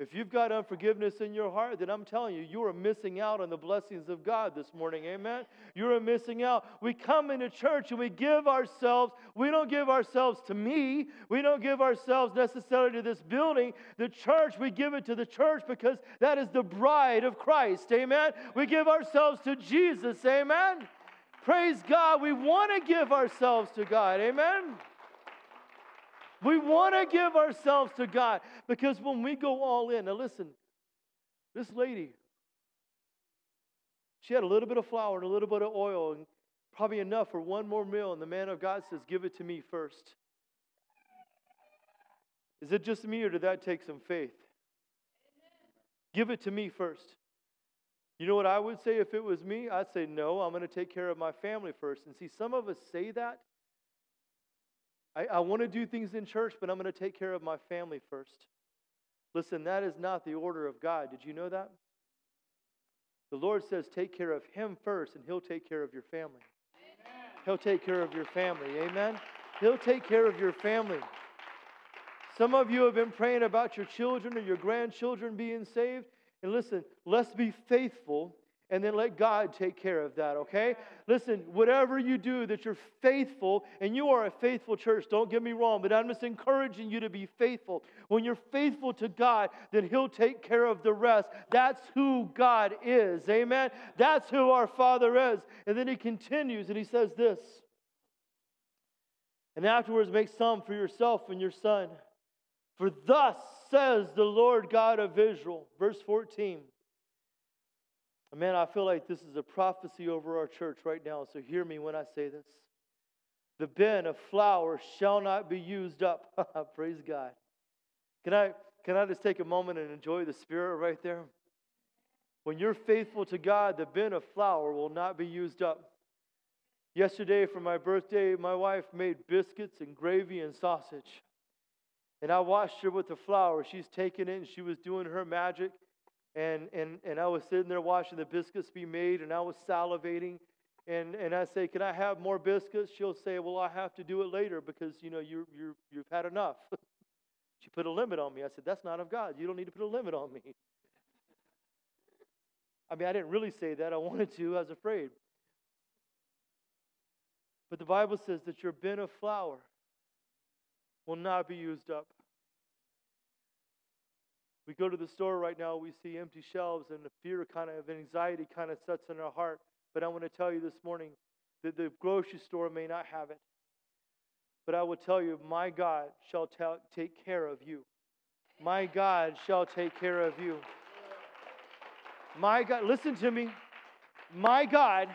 A: If you've got unforgiveness in your heart, then I'm telling you, you are missing out on the blessings of God this morning. Amen. You're missing out. We come into church and we give ourselves, we don't give ourselves to me. We don't give ourselves necessarily to this building. The church, we give it to the church because that is the bride of Christ. Amen. We give ourselves to Jesus. Amen. Praise God. We want to give ourselves to God. Amen. We want to give ourselves to God because when we go all in, now listen, this lady, she had a little bit of flour and a little bit of oil and probably enough for one more meal. And the man of God says, Give it to me first. Is it just me or did that take some faith? Give it to me first. You know what I would say if it was me? I'd say, No, I'm going to take care of my family first. And see, some of us say that I, I want to do things in church, but I'm going to take care of my family first. Listen, that is not the order of God. Did you know that? The Lord says, take care of Him first, and He'll take care of your family. Amen. He'll take care of your family. Amen. He'll take care of your family. Some of you have been praying about your children or your grandchildren being saved. And listen, let's be faithful and then let God take care of that, okay? Listen, whatever you do, that you're faithful, and you are a faithful church, don't get me wrong, but I'm just encouraging you to be faithful. When you're faithful to God, then He'll take care of the rest. That's who God is, amen? That's who our Father is. And then He continues and He says this. And afterwards, make some for yourself and your son. For thus says the Lord God of Israel. Verse 14. Man, I feel like this is a prophecy over our church right now, so hear me when I say this. The bin of flour shall not be used up. Praise God. Can I, can I just take a moment and enjoy the Spirit right there? When you're faithful to God, the bin of flour will not be used up. Yesterday, for my birthday, my wife made biscuits and gravy and sausage. And I watched her with the flour. She's taking it and she was doing her magic. And, and, and I was sitting there watching the biscuits be made, and I was salivating. And, and I say, Can I have more biscuits? She'll say, Well, I have to do it later because you know you you you've had enough. she put a limit on me. I said, That's not of God. You don't need to put a limit on me. I mean, I didn't really say that. I wanted to. I was afraid. But the Bible says that your bin of flour will not be used up. We go to the store right now, we see empty shelves, and the fear kind of anxiety kind of sets in our heart. But I want to tell you this morning that the grocery store may not have it. But I will tell you, my God shall take care of you. My God shall take care of you. My God, listen to me. My God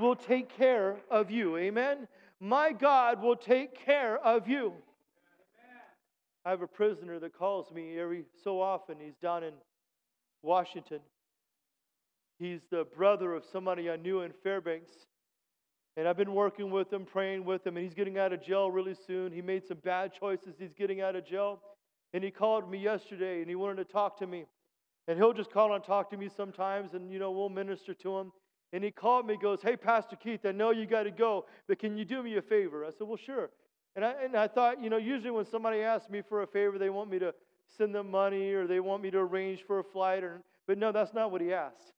A: will take care of you. Amen. My God will take care of you. I have a prisoner that calls me every so often. He's down in Washington. He's the brother of somebody I knew in Fairbanks. And I've been working with him, praying with him, and he's getting out of jail really soon. He made some bad choices. He's getting out of jail. And he called me yesterday and he wanted to talk to me. And he'll just call and talk to me sometimes, and you know, we'll minister to him. And he called me, goes, Hey, Pastor Keith, I know you got to go, but can you do me a favor? I said, Well, sure. And I, and I thought, you know, usually when somebody asks me for a favor, they want me to send them money or they want me to arrange for a flight. Or, but no, that's not what he asked.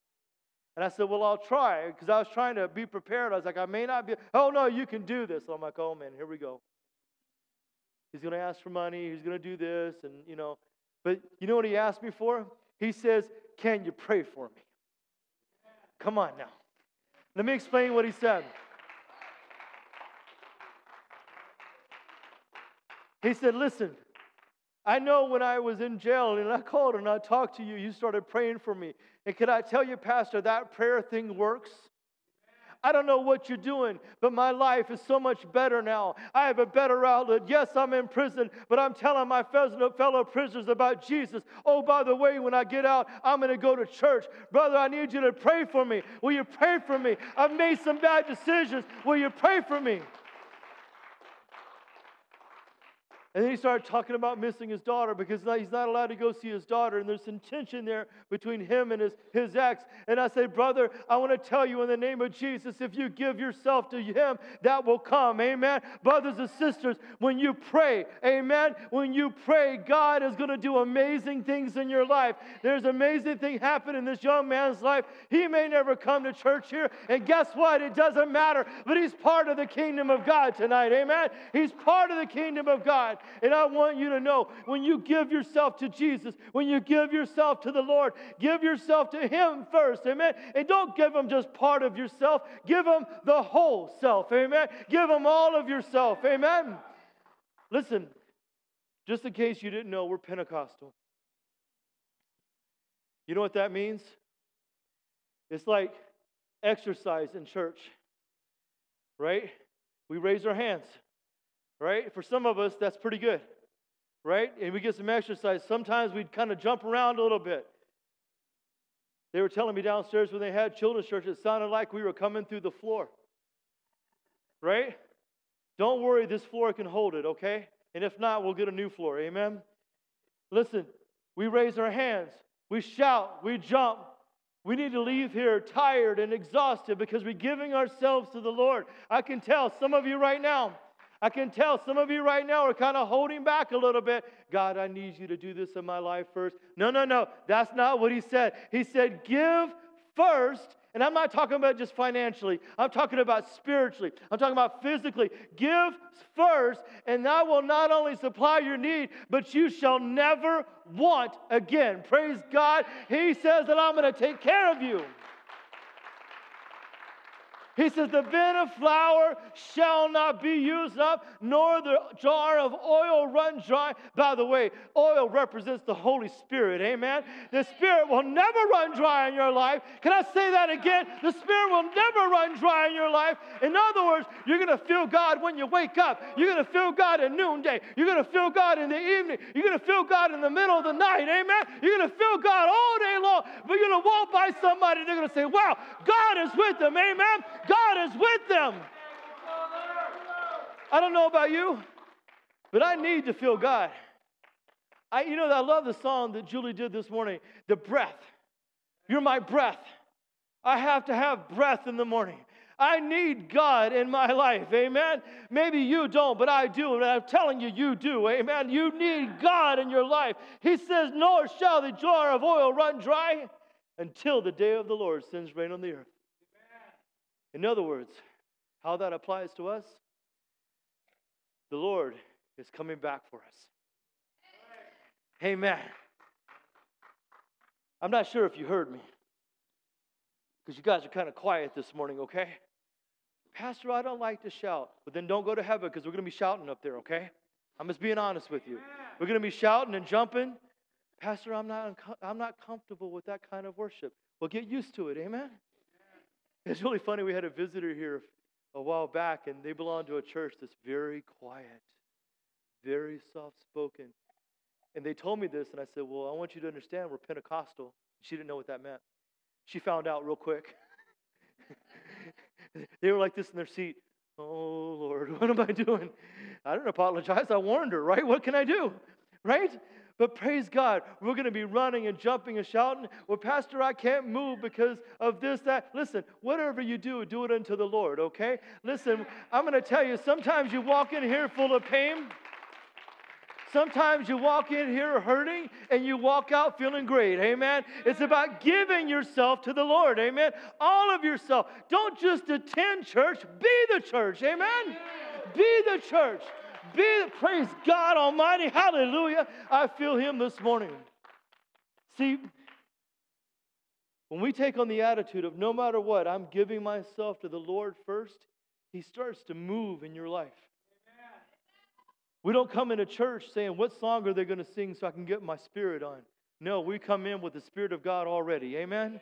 A: And I said, well, I'll try because I was trying to be prepared. I was like, I may not be. Oh, no, you can do this. I'm like, oh, man, here we go. He's going to ask for money. He's going to do this. And, you know, but you know what he asked me for? He says, can you pray for me? Come on now. Let me explain what he said. He said, Listen, I know when I was in jail and I called and I talked to you, you started praying for me. And can I tell you, Pastor, that prayer thing works? I don't know what you're doing, but my life is so much better now. I have a better outlet. Yes, I'm in prison, but I'm telling my fellow prisoners about Jesus. Oh, by the way, when I get out, I'm going to go to church. Brother, I need you to pray for me. Will you pray for me? I've made some bad decisions. Will you pray for me? And then he started talking about missing his daughter because he's not allowed to go see his daughter. And there's some tension there between him and his, his ex. And I said, Brother, I want to tell you in the name of Jesus, if you give yourself to him, that will come. Amen. Brothers and sisters, when you pray, amen, when you pray, God is going to do amazing things in your life. There's amazing thing happening in this young man's life. He may never come to church here. And guess what? It doesn't matter. But he's part of the kingdom of God tonight. Amen. He's part of the kingdom of God. And I want you to know when you give yourself to Jesus, when you give yourself to the Lord, give yourself to Him first. Amen. And don't give Him just part of yourself, give Him the whole self. Amen. Give Him all of yourself. Amen. Listen, just in case you didn't know, we're Pentecostal. You know what that means? It's like exercise in church, right? We raise our hands right? For some of us, that's pretty good, right? And we get some exercise. Sometimes we'd kind of jump around a little bit. They were telling me downstairs when they had children's church, it sounded like we were coming through the floor, right? Don't worry, this floor can hold it, okay? And if not, we'll get a new floor, amen? Listen, we raise our hands, we shout, we jump. We need to leave here tired and exhausted because we're giving ourselves to the Lord. I can tell some of you right now, I can tell some of you right now are kind of holding back a little bit. God, I need you to do this in my life first. No, no, no. That's not what he said. He said, give first And I'm not talking about just financially, I'm talking about spiritually, I'm talking about physically. Give first, and I will not only supply your need, but you shall never want again. Praise God. He says that I'm going to take care of you. He says, The bin of flour shall not be used up, nor the jar of oil run dry. By the way, oil represents the Holy Spirit. Amen. The Spirit will never run dry in your life. Can I say that again? The Spirit will never run dry in your life. In other words, you're going to feel God when you wake up. You're going to feel God at noonday. You're going to feel God in the evening. You're going to feel God in the middle of the night. Amen. You're going to feel God all day long. But you're going to walk by somebody, and they're going to say, Wow, God is with them. Amen. God is with them. I don't know about you, but I need to feel God. I, you know, I love the song that Julie did this morning, The Breath. You're my breath. I have to have breath in the morning. I need God in my life. Amen. Maybe you don't, but I do. And I'm telling you, you do. Amen. You need God in your life. He says, Nor shall the jar of oil run dry until the day of the Lord sends rain on the earth. In other words, how that applies to us, the Lord is coming back for us. Amen. I'm not sure if you heard me because you guys are kind of quiet this morning, okay? Pastor, I don't like to shout. But then don't go to heaven because we're going to be shouting up there, okay? I'm just being honest with you. We're going to be shouting and jumping. Pastor, I'm not, I'm not comfortable with that kind of worship. Well, get used to it, amen? It's really funny. We had a visitor here a while back, and they belong to a church that's very quiet, very soft spoken. And they told me this, and I said, Well, I want you to understand we're Pentecostal. She didn't know what that meant. She found out real quick. they were like this in their seat. Oh, Lord, what am I doing? I don't apologize. I warned her, right? What can I do? Right? But praise God, we're going to be running and jumping and shouting. Well, Pastor, I can't move because of this, that. Listen, whatever you do, do it unto the Lord, okay? Listen, I'm going to tell you, sometimes you walk in here full of pain. Sometimes you walk in here hurting and you walk out feeling great. Amen. It's about giving yourself to the Lord. Amen. All of yourself. Don't just attend church, be the church. Amen. Be the church. Be, praise God Almighty. Hallelujah. I feel Him this morning. See, when we take on the attitude of no matter what, I'm giving myself to the Lord first, He starts to move in your life. We don't come into church saying, What song are they going to sing so I can get my spirit on? No, we come in with the Spirit of God already. Amen?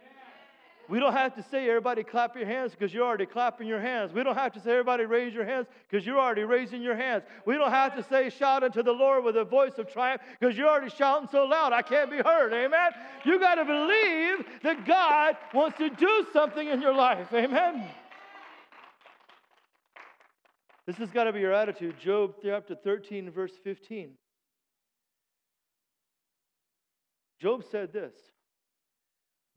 A: We don't have to say, everybody clap your hands because you're already clapping your hands. We don't have to say, everybody raise your hands because you're already raising your hands. We don't have to say, shout unto the Lord with a voice of triumph because you're already shouting so loud, I can't be heard. Amen. You got to believe that God wants to do something in your life. Amen. This has got to be your attitude. Job chapter 13, verse 15. Job said this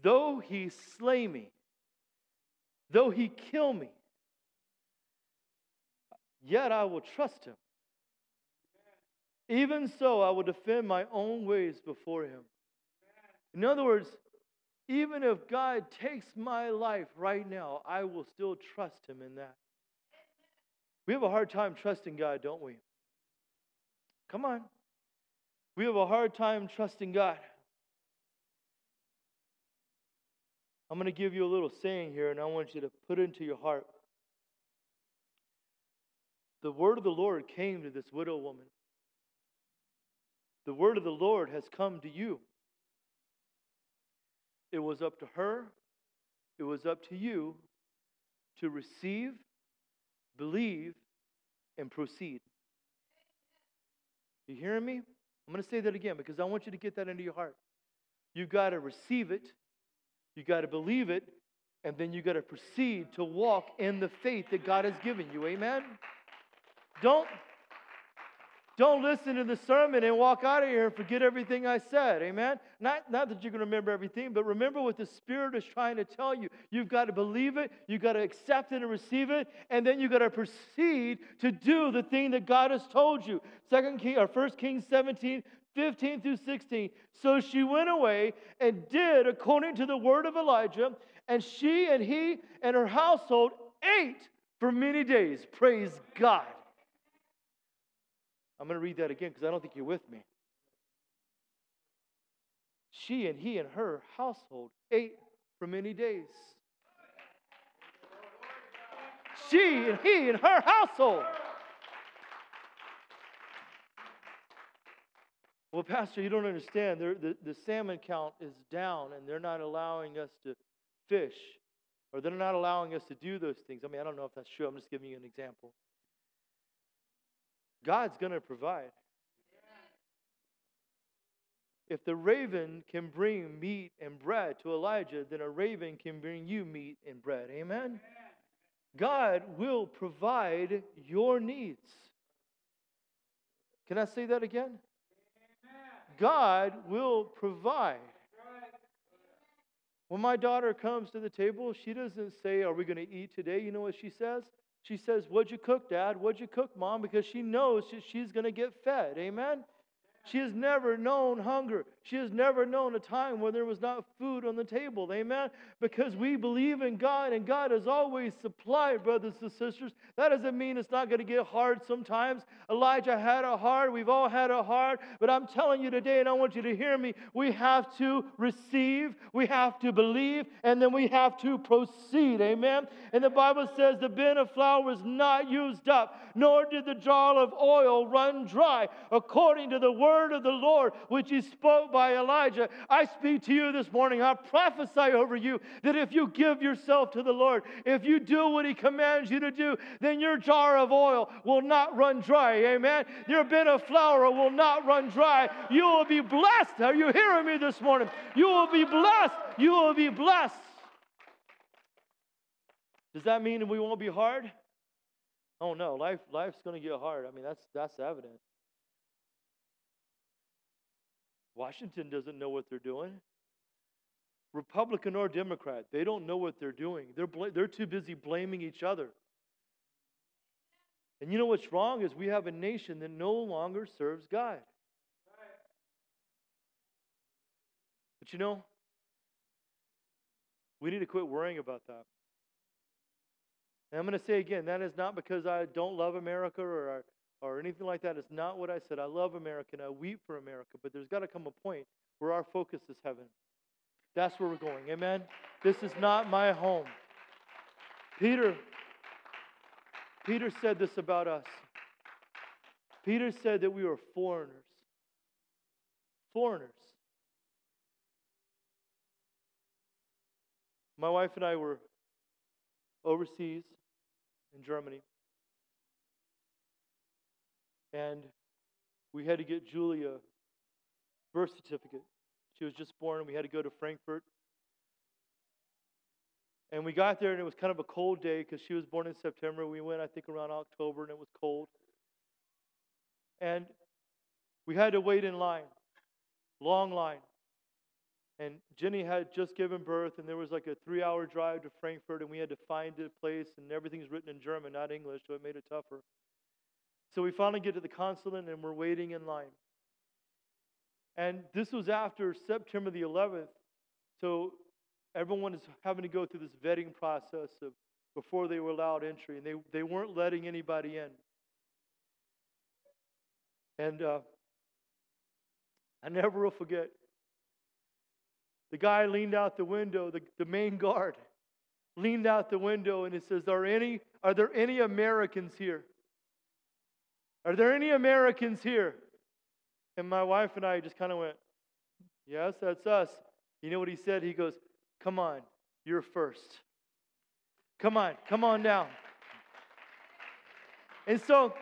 A: Though he slay me, though he kill me, yet I will trust him. Even so, I will defend my own ways before him. In other words, even if God takes my life right now, I will still trust him in that. We have a hard time trusting God, don't we? Come on. We have a hard time trusting God. I'm going to give you a little saying here, and I want you to put into your heart. The word of the Lord came to this widow woman. The word of the Lord has come to you. It was up to her, it was up to you to receive, believe, and proceed. You hearing me? I'm going to say that again because I want you to get that into your heart. You've got to receive it, you got to believe it, and then you got to proceed to walk in the faith that God has given you. Amen? Don't, don't listen to the sermon and walk out of here and forget everything I said. Amen? Not, not that going to remember everything, but remember what the Spirit is trying to tell you. You've got to believe it, you've got to accept it and receive it, and then you've got to proceed to do the thing that God has told you. Second King or First Kings 17, 15 through 16. So she went away and did according to the word of Elijah, And she and he and her household ate for many days. Praise God. I'm going to read that again because I don't think you're with me. She and he and her household ate for many days. She and he and her household. Well, Pastor, you don't understand. the, the salmon count is down, and they're not allowing us to fish, or they're not allowing us to do those things. I mean, I don't know if that's true. I'm just giving you an example. God's going to provide. If the raven can bring meat and bread to Elijah, then a raven can bring you meat and bread. Amen? God will provide your needs. Can I say that again? God will provide. When my daughter comes to the table, she doesn't say, Are we going to eat today? You know what she says? She says, What'd you cook, Dad? What'd you cook, Mom? Because she knows she's going to get fed. Amen? She has never known hunger. She has never known a time where there was not food on the table. Amen? Because we believe in God and God has always supplied, brothers and sisters. That doesn't mean it's not going to get hard sometimes. Elijah had a heart. We've all had a heart. But I'm telling you today, and I want you to hear me, we have to receive, we have to believe, and then we have to proceed. Amen? And the Bible says the bin of flour was not used up, nor did the jar of oil run dry, according to the word of the Lord, which he spoke by Elijah. I speak to you this morning. I prophesy over you that if you give yourself to the Lord, if you do what He commands you to do, then your jar of oil will not run dry. Amen. Your bin of flour will not run dry. You will be blessed. Are you hearing me this morning? You will be blessed. You will be blessed. Does that mean we won't be hard? Oh no, life life's going to get hard. I mean, that's that's evident. Washington doesn't know what they're doing. Republican or Democrat, they don't know what they're doing. They're, bl- they're too busy blaming each other. And you know what's wrong is we have a nation that no longer serves God. But you know, we need to quit worrying about that. And I'm going to say again, that is not because I don't love America or or anything like that. It's not what I said. I love America and I weep for America, but there's got to come a point where our focus is heaven. That's where we're going. Amen. This is not my home. Peter Peter said this about us. Peter said that we were foreigners. Foreigners. My wife and I were overseas in Germany. And we had to get Julia birth certificate. She was just born, and we had to go to Frankfurt. And we got there, and it was kind of a cold day because she was born in September. We went, I think, around October, and it was cold. And we had to wait in line, long line. And Jenny had just given birth, and there was like a three hour drive to Frankfurt, and we had to find a place, and everything's written in German, not English, so it made it tougher. So we finally get to the consulate and we're waiting in line. And this was after September the 11th. So everyone is having to go through this vetting process of before they were allowed entry, and they, they weren't letting anybody in. And uh, I never will forget. The guy leaned out the window, the, the main guard leaned out the window and he says, Are any are there any Americans here? Are there any Americans here? And my wife and I just kind of went, Yes, that's us. You know what he said? He goes, Come on, you're first. Come on, come on down. And so,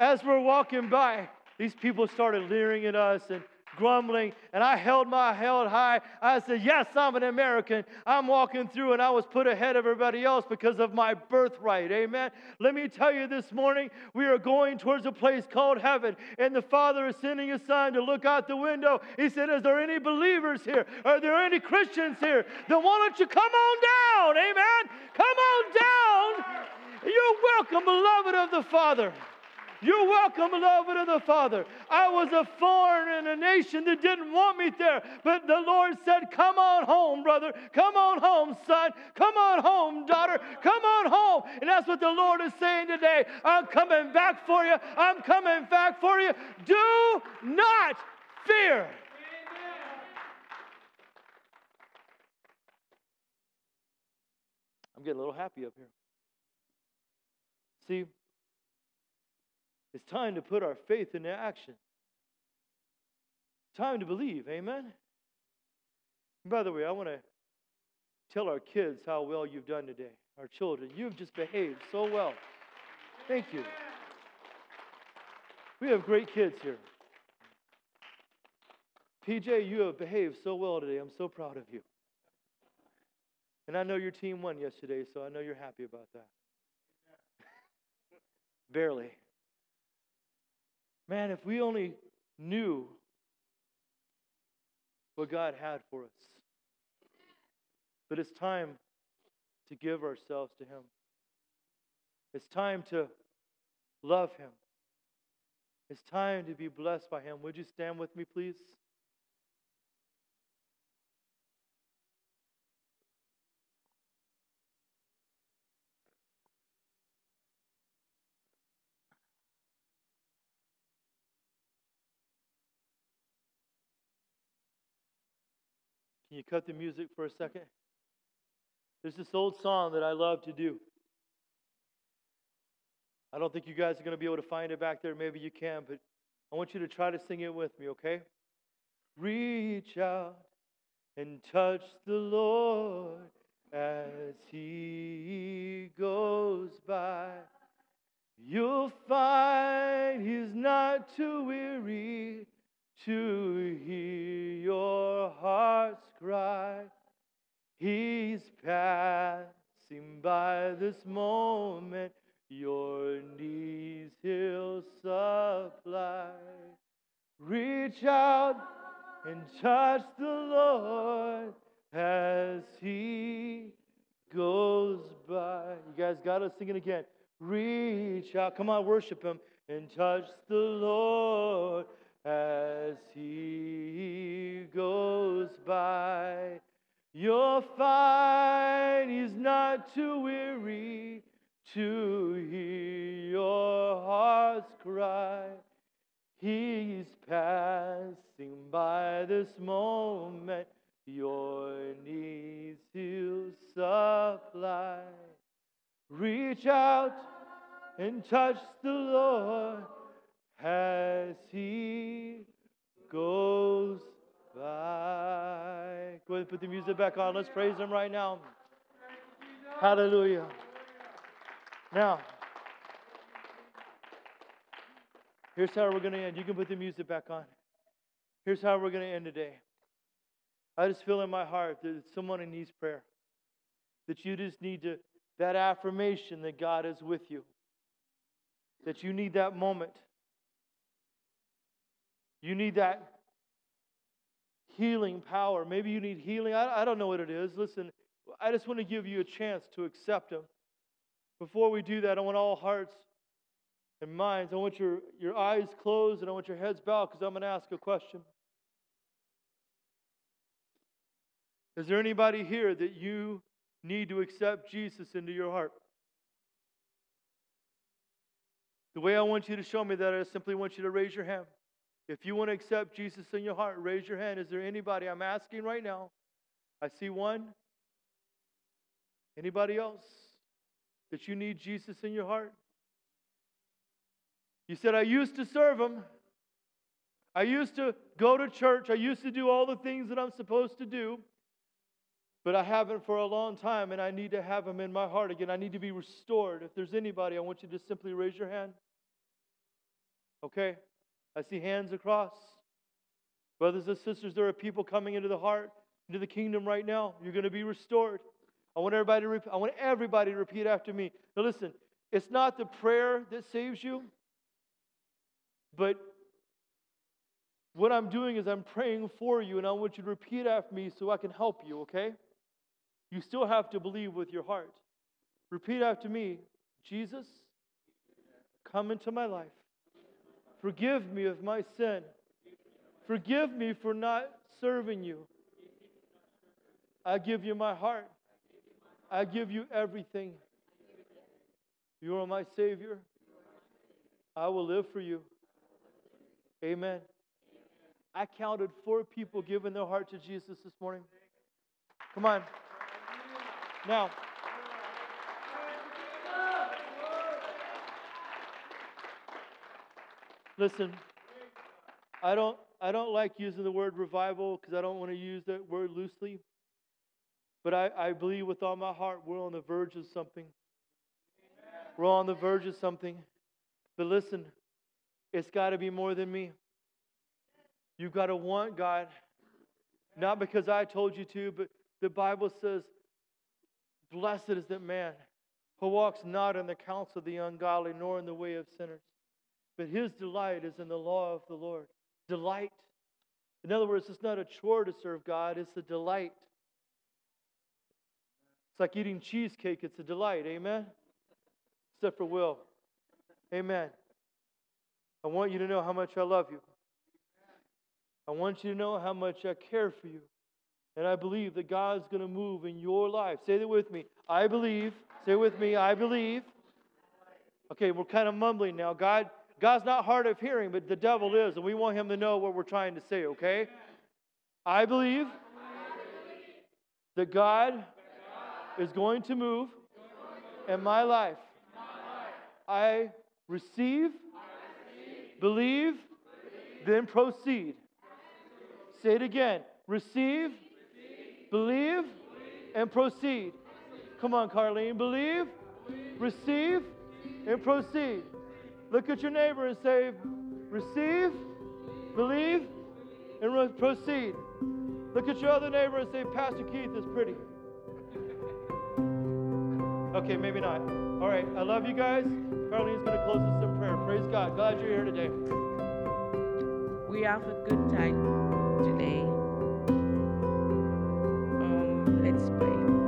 A: as we're walking by, these people started leering at us and grumbling, and I held my head high. I said, Yes, I'm an American. I'm walking through, and I was put ahead of everybody else because of my birthright. Amen. Let me tell you this morning, we are going towards a place called heaven, and the Father is sending a son to look out the window. He said, Is there any believers here? Are there any Christians here? Then why don't you come on down? Amen. Come on down. You're welcome, beloved of the Father. You're welcome, beloved of the Father. I was a foreign in a nation that didn't want me there, but the Lord said, Come on home, brother. Come on home, son. Come on home, daughter. Come on home. And that's what the Lord is saying today. I'm coming back for you. I'm coming back for you. Do not fear. I'm getting a little happy up here. See, it's time to put our faith into action. Time to believe. Amen. And by the way, I want to tell our kids how well you've done today. Our children, you've just behaved so well. Thank you. We have great kids here. PJ, you have behaved so well today. I'm so proud of you. And I know your team won yesterday, so I know you're happy about that. Barely. Man, if we only knew what God had for us. But it's time to give ourselves to Him. It's time to love Him. It's time to be blessed by Him. Would you stand with me, please? Can you cut the music for a second? There's this old song that I love to do. I don't think you guys are going to be able to find it back there. Maybe you can, but I want you to try to sing it with me, okay? Reach out and touch the Lord as he goes by. You'll find he's not too weary to hear your heart's cry. He's passing by this moment, your needs he'll supply. Reach out and touch the Lord as he goes by. You guys got to sing it again. Reach out. Come on, worship him and touch the Lord as he goes by. You'll find he's not too weary to hear your heart's cry. He's passing by this moment. Your needs he'll supply. Reach out and touch the Lord as he goes by. Go ahead and put the music back on. Let's praise him right now. Hallelujah. Now, here's how we're going to end. You can put the music back on. Here's how we're going to end today. I just feel in my heart that someone needs prayer. That you just need to, that affirmation that God is with you. That you need that moment you need that healing power. Maybe you need healing. I, I don't know what it is. Listen, I just want to give you a chance to accept Him. Before we do that, I want all hearts and minds, I want your, your eyes closed and I want your heads bowed because I'm going to ask a question. Is there anybody here that you need to accept Jesus into your heart? The way I want you to show me that, I simply want you to raise your hand. If you want to accept Jesus in your heart, raise your hand. Is there anybody? I'm asking right now. I see one. Anybody else that you need Jesus in your heart? You said, I used to serve him. I used to go to church. I used to do all the things that I'm supposed to do. But I haven't for a long time, and I need to have him in my heart again. I need to be restored. If there's anybody, I want you to simply raise your hand. Okay? I see hands across. Brothers and sisters, there are people coming into the heart, into the kingdom right now. You're going to be restored. I want everybody to, repeat, I want everybody to repeat after me. Now listen, it's not the prayer that saves you, but what I'm doing is I'm praying for you, and I want you to repeat after me so I can help you, okay? You still have to believe with your heart. Repeat after me Jesus, come into my life. Forgive me of my sin. Forgive me for not serving you. I give you my heart. I give you everything. You are my Savior. I will live for you. Amen. I counted four people giving their heart to Jesus this morning. Come on. Now, listen, I don't, I don't like using the word revival because I don't want to use that word loosely. But I, I believe with all my heart we're on the verge of something. We're on the verge of something. But listen, it's got to be more than me. You've got to want God, not because I told you to, but the Bible says, Blessed is that man who walks not in the counsel of the ungodly, nor in the way of sinners, but his delight is in the law of the Lord. Delight. In other words, it's not a chore to serve God, it's a delight. It's like eating cheesecake, it's a delight. Amen? Except for Will. Amen. I want you to know how much I love you. I want you to know how much I care for you. And I believe that God's going to move in your life. Say that with me. I believe. Say with me. I believe. Okay, we're kind of mumbling now. God, God's not hard of hearing, but the devil is, and we want him to know what we're trying to say, okay? I believe that God is going to move in my life. I receive, believe, then proceed. Say it again. Receive, believe, and proceed. Come on, Carlene. Believe, receive, and proceed. Look at your neighbor and say, receive, believe, and proceed. Look at your other neighbor and say, Pastor Keith is pretty. Okay, maybe not. All right, I love you guys. Carlene's going to close us in prayer. Praise God. Glad you're here today.
B: We have a good time today. Um, let's pray.